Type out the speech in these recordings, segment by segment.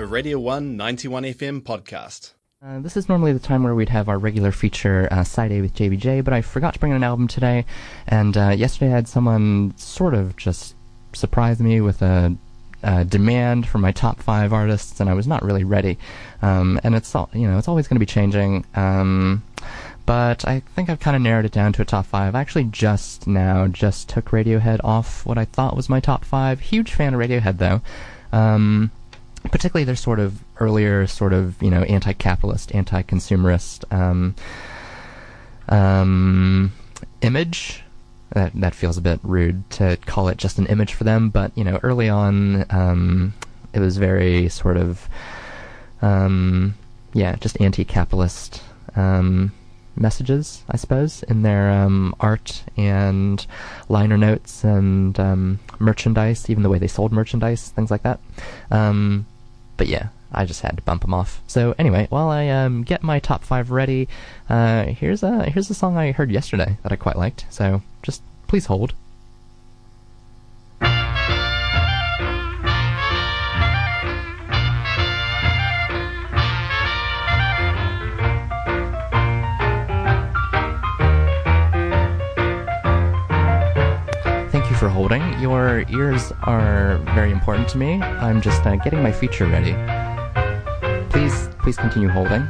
a Radio 1 91 FM podcast. Uh, this is normally the time where we'd have our regular feature, uh, Side A with JBJ, but I forgot to bring an album today, and uh, yesterday I had someone sort of just surprise me with a, a, demand for my top five artists, and I was not really ready. Um, and it's all, you know, it's always going to be changing. Um, but I think I've kind of narrowed it down to a top five. I actually just now just took Radiohead off what I thought was my top five. Huge fan of Radiohead though. Um, particularly their sort of earlier sort of you know anti-capitalist, anti-consumerist um, um, image. That that feels a bit rude to call it just an image for them, but you know early on um, it was very sort of um, yeah just anti-capitalist um, messages, I suppose, in their um, art and liner notes and um, merchandise, even the way they sold merchandise, things like that. Um, but yeah, I just had to bump them off. So anyway, while I um, get my top five ready, uh, here's a here's a song I heard yesterday that I quite liked. So just please hold. Your ears are very important to me. I'm just uh, getting my feature ready. Please, please continue holding.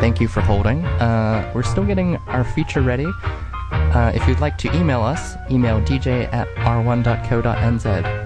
Thank you for holding. Uh, we're still getting our feature ready. Uh, if you'd like to email us, email dj at r1.co.nz.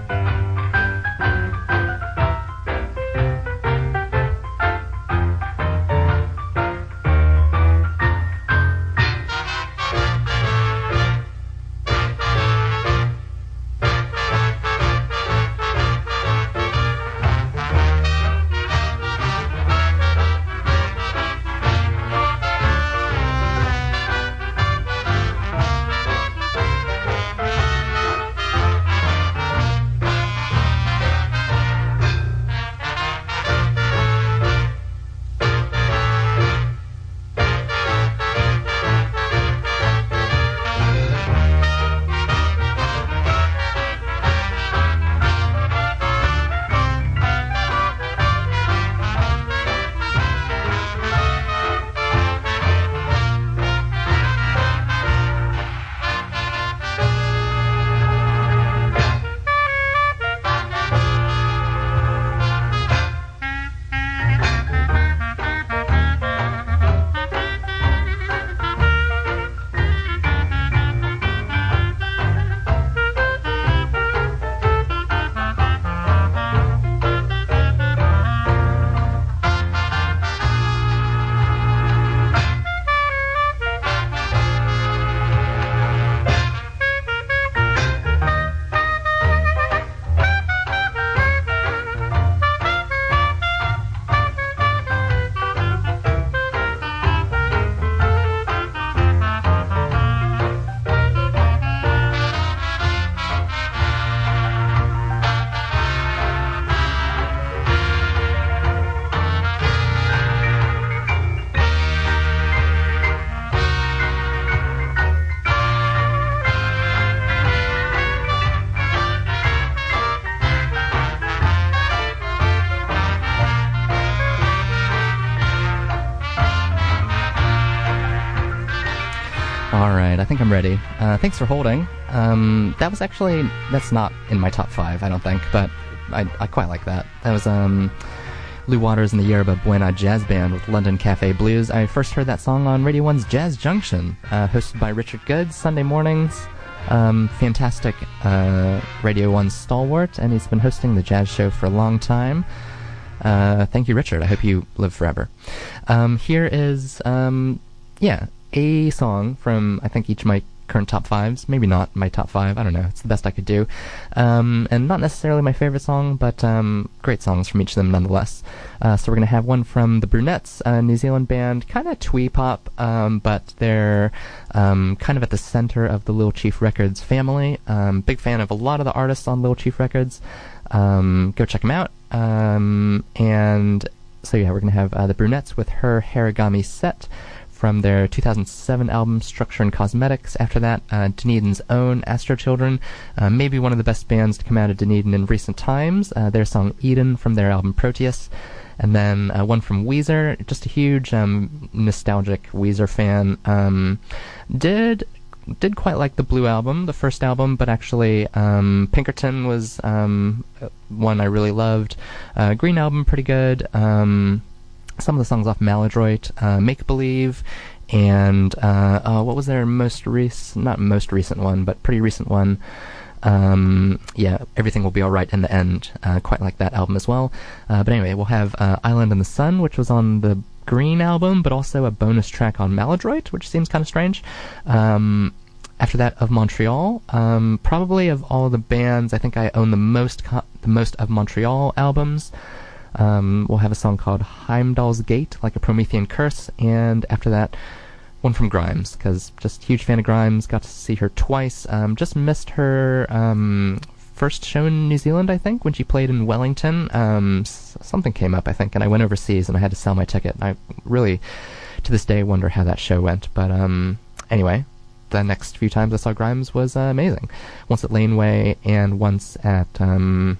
I'm ready. Uh, thanks for holding. Um, that was actually that's not in my top five, I don't think, but I, I quite like that. That was um, Lu Watters and the Yerba Buena Jazz Band with London Cafe Blues. I first heard that song on Radio One's Jazz Junction, uh, hosted by Richard Goods Sunday mornings. Um, fantastic uh, Radio One stalwart, and he's been hosting the jazz show for a long time. Uh, thank you, Richard. I hope you live forever. Um, here is, um, yeah, a song from I think each of my current top fives. Maybe not my top five. I don't know. It's the best I could do, um, and not necessarily my favorite song, but um, great songs from each of them nonetheless. Uh, so we're gonna have one from the Brunettes, a New Zealand band, kind of twee pop, um, but they're um, kind of at the center of the Little Chief Records family. Um, big fan of a lot of the artists on Little Chief Records. Um, go check them out. and so yeah, we're gonna have uh, the Brunettes with her Hairagami set from their 2007 album Structure and Cosmetics. After that, uh, Dunedin's own Astro Children, uh, maybe one of the best bands to come out of Dunedin in recent times. Uh, their song Eden from their album Proteus. And then uh, one from Weezer, just a huge um, nostalgic Weezer fan. Um, did did quite like the Blue album, the first album, but actually um, Pinkerton was um, one I really loved. Uh, Green album pretty good. Some of the songs off Maladroit, uh, Make Believe, and uh, uh, what was their most recent, not most recent one, but pretty recent one. Um, yeah, everything will be all right in the end. Uh, quite like that album as well. Uh, but anyway, we'll have uh, Island in the Sun, which was on the Green album, but also a bonus track on Maladroit, which seems kind of strange. Um, after that, of Montreal, um, probably of all the bands, I think I own the most co- the most of Montreal albums. Um, we'll have a song called Heimdalsgate, like a Promethean curse, and after that, one from Grimes, because just huge fan of Grimes. Got to see her twice. Um, just missed her um, first show in New Zealand, I think, when she played in Wellington. Um, s- something came up, I think, and I went overseas and I had to sell my ticket. I really, to this day, wonder how that show went. But um, anyway, the next few times I saw Grimes was uh, amazing. Once at Laneway and once at um,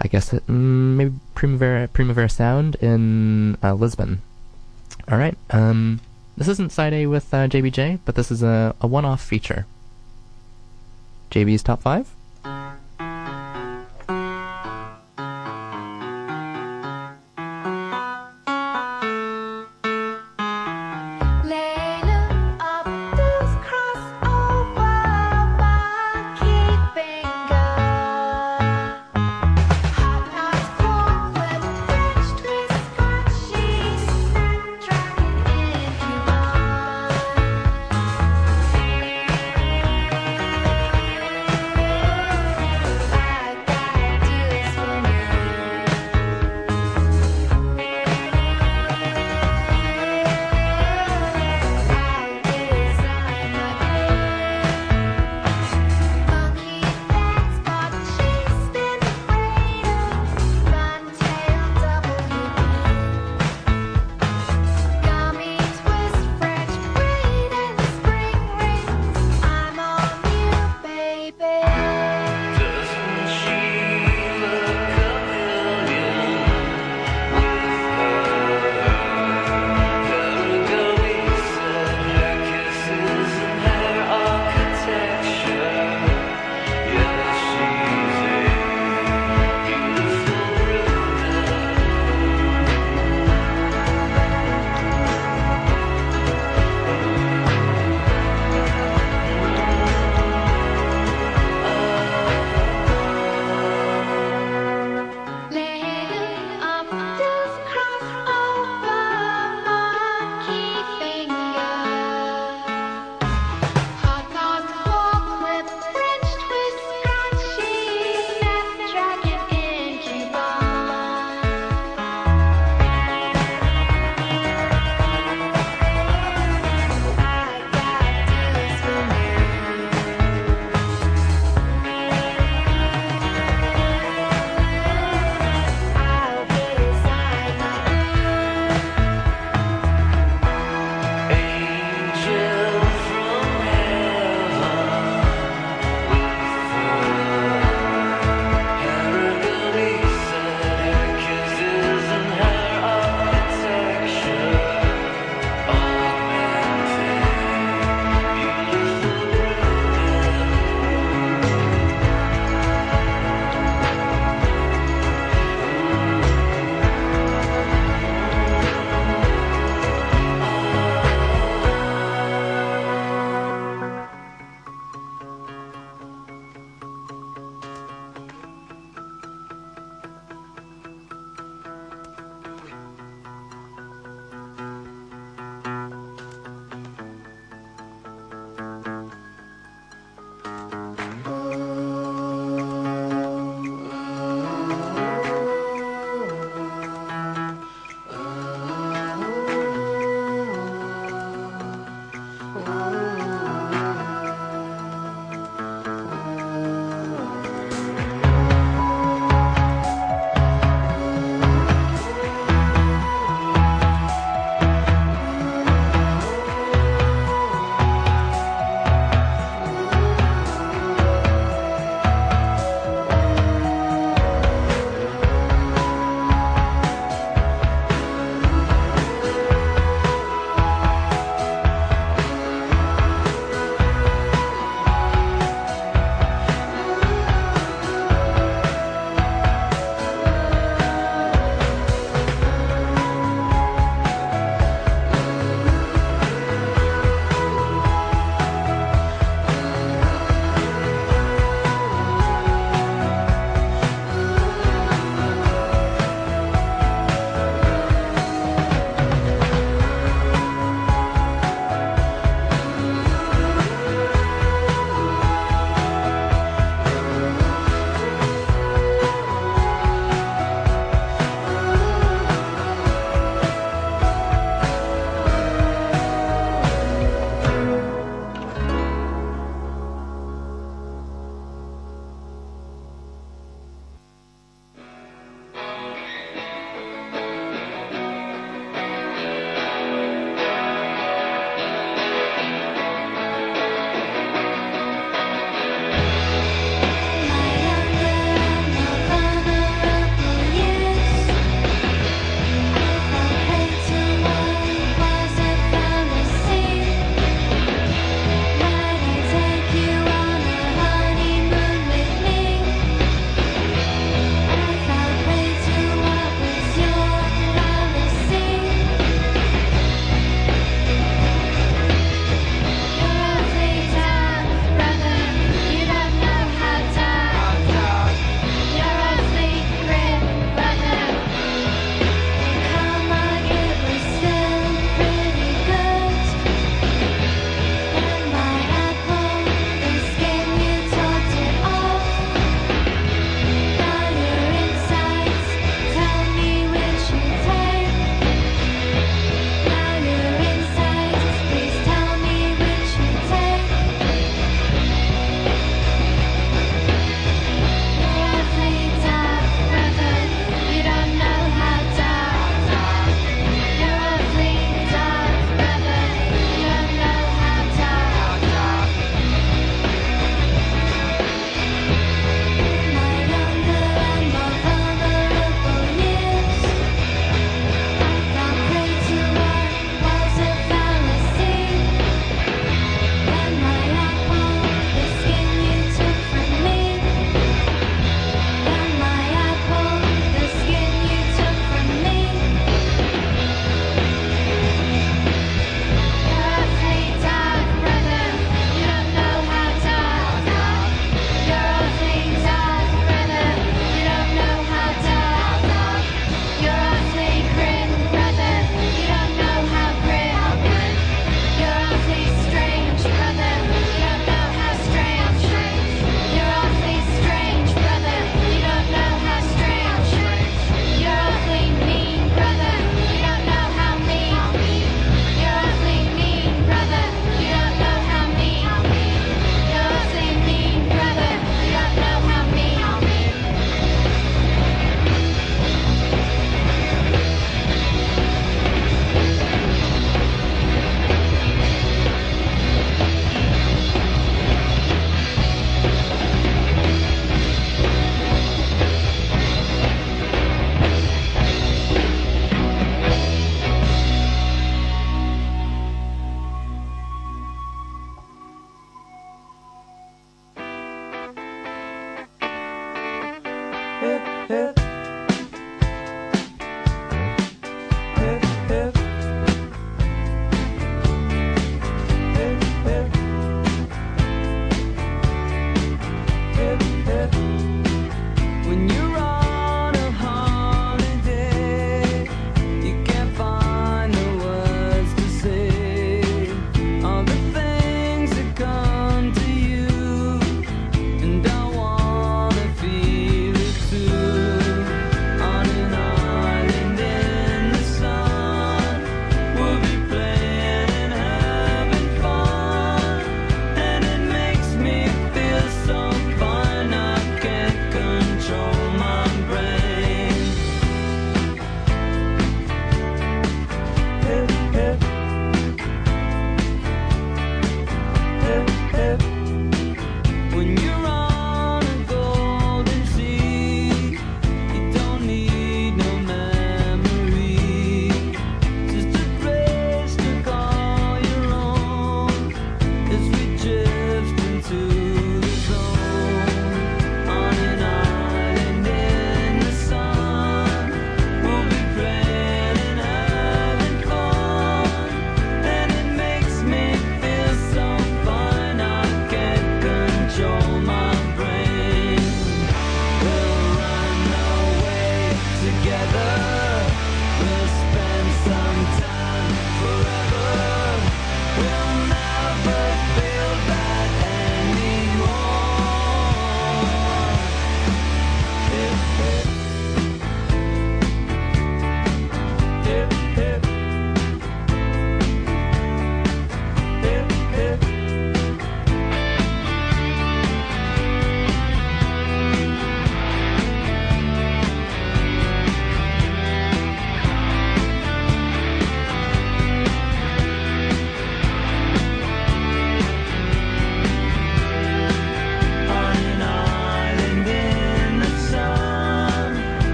I guess it, mm, maybe Primavera Primavera Sound in uh, Lisbon. All right. Um, this isn't side A with uh, JBJ, but this is a, a one-off feature. JB's top five.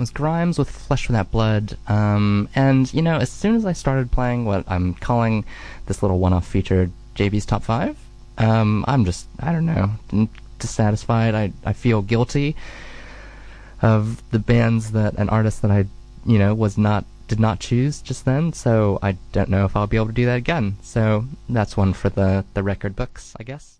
That was Grimes with Flesh Without Blood. Um, and you know, as soon as I started playing what I'm calling this little one-off feature, JB's Top Five, um, I'm just I don't know, dissatisfied. I I feel guilty of the bands that an artist that I you know was not did not choose just then. So I don't know if I'll be able to do that again. So that's one for the the record books, I guess.